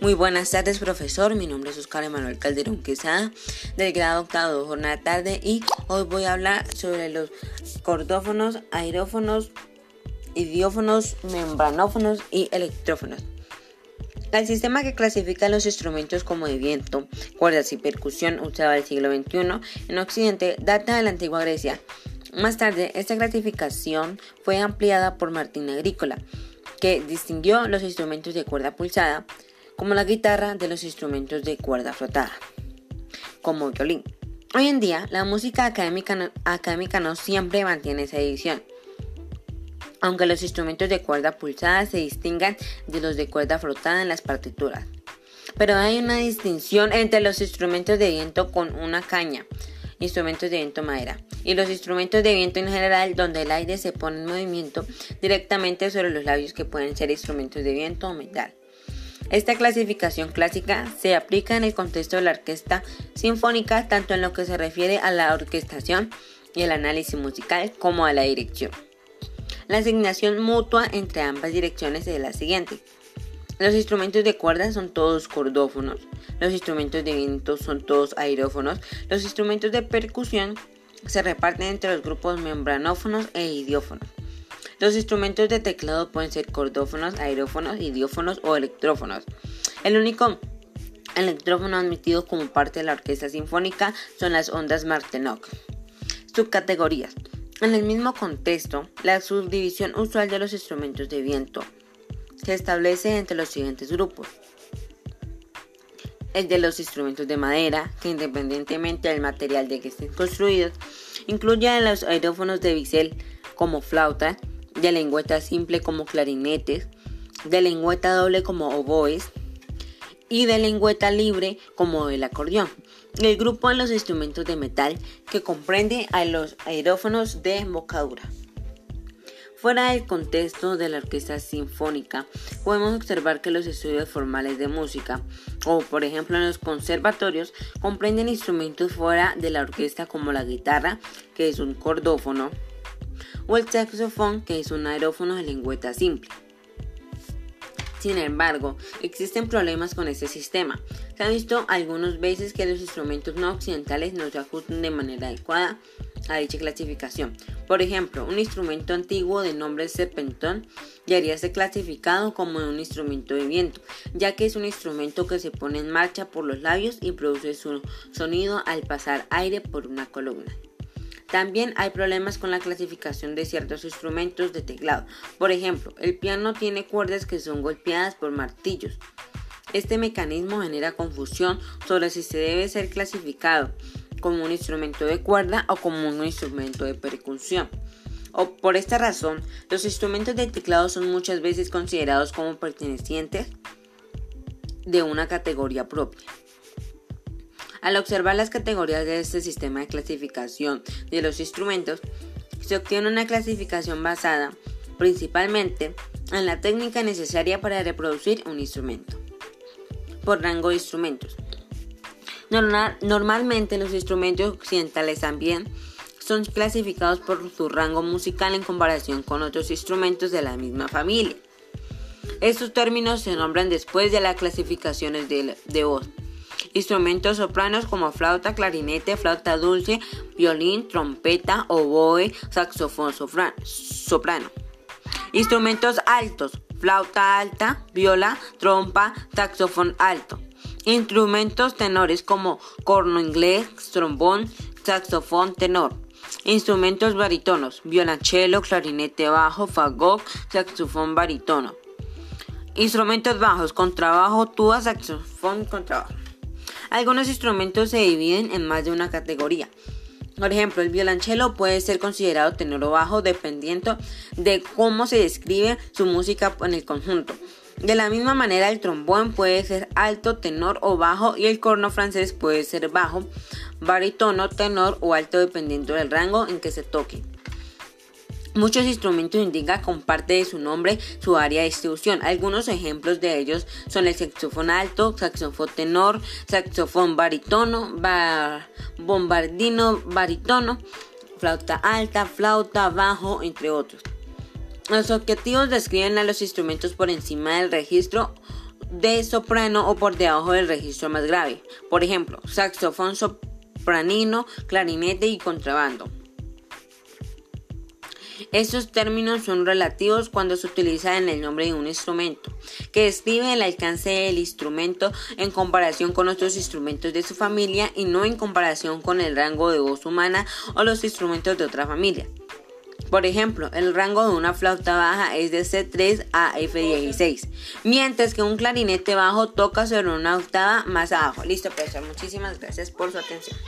Muy buenas tardes, profesor. Mi nombre es Oscar Emanuel Calderón Quesada, del grado octavo de jornada tarde, y hoy voy a hablar sobre los cordófonos, aerófonos, idiófonos, membranófonos y electrófonos. El sistema que clasifica los instrumentos como de viento, cuerdas y percusión usado el siglo XXI en Occidente data de la antigua Grecia. Más tarde, esta clasificación fue ampliada por Martín Agrícola, que distinguió los instrumentos de cuerda pulsada, como la guitarra, de los instrumentos de cuerda frotada, como violín. Hoy en día, la música académica no, académica no siempre mantiene esa división aunque los instrumentos de cuerda pulsada se distingan de los de cuerda frotada en las partituras. Pero hay una distinción entre los instrumentos de viento con una caña, instrumentos de viento madera, y los instrumentos de viento en general donde el aire se pone en movimiento directamente sobre los labios que pueden ser instrumentos de viento o metal. Esta clasificación clásica se aplica en el contexto de la orquesta sinfónica tanto en lo que se refiere a la orquestación y el análisis musical como a la dirección. La asignación mutua entre ambas direcciones es la siguiente. Los instrumentos de cuerda son todos cordófonos, los instrumentos de viento son todos aerófonos, los instrumentos de percusión se reparten entre los grupos membranófonos e idiófonos. Los instrumentos de teclado pueden ser cordófonos, aerófonos, idiófonos o electrófonos. El único electrófono admitido como parte de la orquesta sinfónica son las ondas Martenot. Subcategorías. En el mismo contexto, la subdivisión usual de los instrumentos de viento se establece entre los siguientes grupos. El de los instrumentos de madera, que independientemente del material de que estén construidos, incluye a los aerófonos de bisel como flauta, de lengüeta simple como clarinetes, de lengüeta doble como oboes y de lengüeta libre como el acordeón el grupo de los instrumentos de metal que comprende a los aerófonos de embocadura. Fuera del contexto de la orquesta sinfónica, podemos observar que los estudios formales de música, o por ejemplo en los conservatorios, comprenden instrumentos fuera de la orquesta como la guitarra, que es un cordófono, o el saxofón, que es un aerófono de lengüeta simple. Sin embargo, existen problemas con este sistema. Se ha visto algunas veces que los instrumentos no occidentales no se ajustan de manera adecuada a dicha clasificación. Por ejemplo, un instrumento antiguo de nombre serpentón debería ser clasificado como un instrumento de viento, ya que es un instrumento que se pone en marcha por los labios y produce su sonido al pasar aire por una columna. También hay problemas con la clasificación de ciertos instrumentos de teclado. Por ejemplo, el piano tiene cuerdas que son golpeadas por martillos. Este mecanismo genera confusión sobre si se debe ser clasificado como un instrumento de cuerda o como un instrumento de percusión. O por esta razón, los instrumentos de teclado son muchas veces considerados como pertenecientes de una categoría propia. Al observar las categorías de este sistema de clasificación de los instrumentos, se obtiene una clasificación basada principalmente en la técnica necesaria para reproducir un instrumento. Por rango de instrumentos. normalmente los instrumentos occidentales también son clasificados por su rango musical en comparación con otros instrumentos de la misma familia. Estos términos se nombran después de las clasificaciones de, de voz. Instrumentos sopranos como flauta, clarinete, flauta dulce, violín, trompeta, oboe, saxofón soprano. Instrumentos altos, flauta alta, viola, trompa, saxofón alto. Instrumentos tenores como corno inglés, trombón, saxofón tenor. Instrumentos barítonos, violonchelo, clarinete bajo, fagot, saxofón barítono. Instrumentos bajos, contrabajo, tuba, saxofón, contrabajo. Algunos instrumentos se dividen en más de una categoría. Por ejemplo, el violonchelo puede ser considerado tenor o bajo dependiendo de cómo se describe su música en el conjunto. De la misma manera, el trombón puede ser alto, tenor o bajo y el corno francés puede ser bajo, barítono, tenor o alto dependiendo del rango en que se toque. Muchos instrumentos indican con parte de su nombre su área de distribución. Algunos ejemplos de ellos son el saxofón alto, saxofón tenor, saxofón barítono, bombardino barítono, flauta alta, flauta bajo, entre otros. Los objetivos describen a los instrumentos por encima del registro de soprano o por debajo del registro más grave. Por ejemplo, saxofón sopranino, clarinete y contrabando. Estos términos son relativos cuando se utilizan en el nombre de un instrumento, que describe el alcance del instrumento en comparación con otros instrumentos de su familia y no en comparación con el rango de voz humana o los instrumentos de otra familia. Por ejemplo, el rango de una flauta baja es de C3 a F16, mientras que un clarinete bajo toca sobre una octava más abajo. Listo, profesor. Muchísimas gracias por su atención.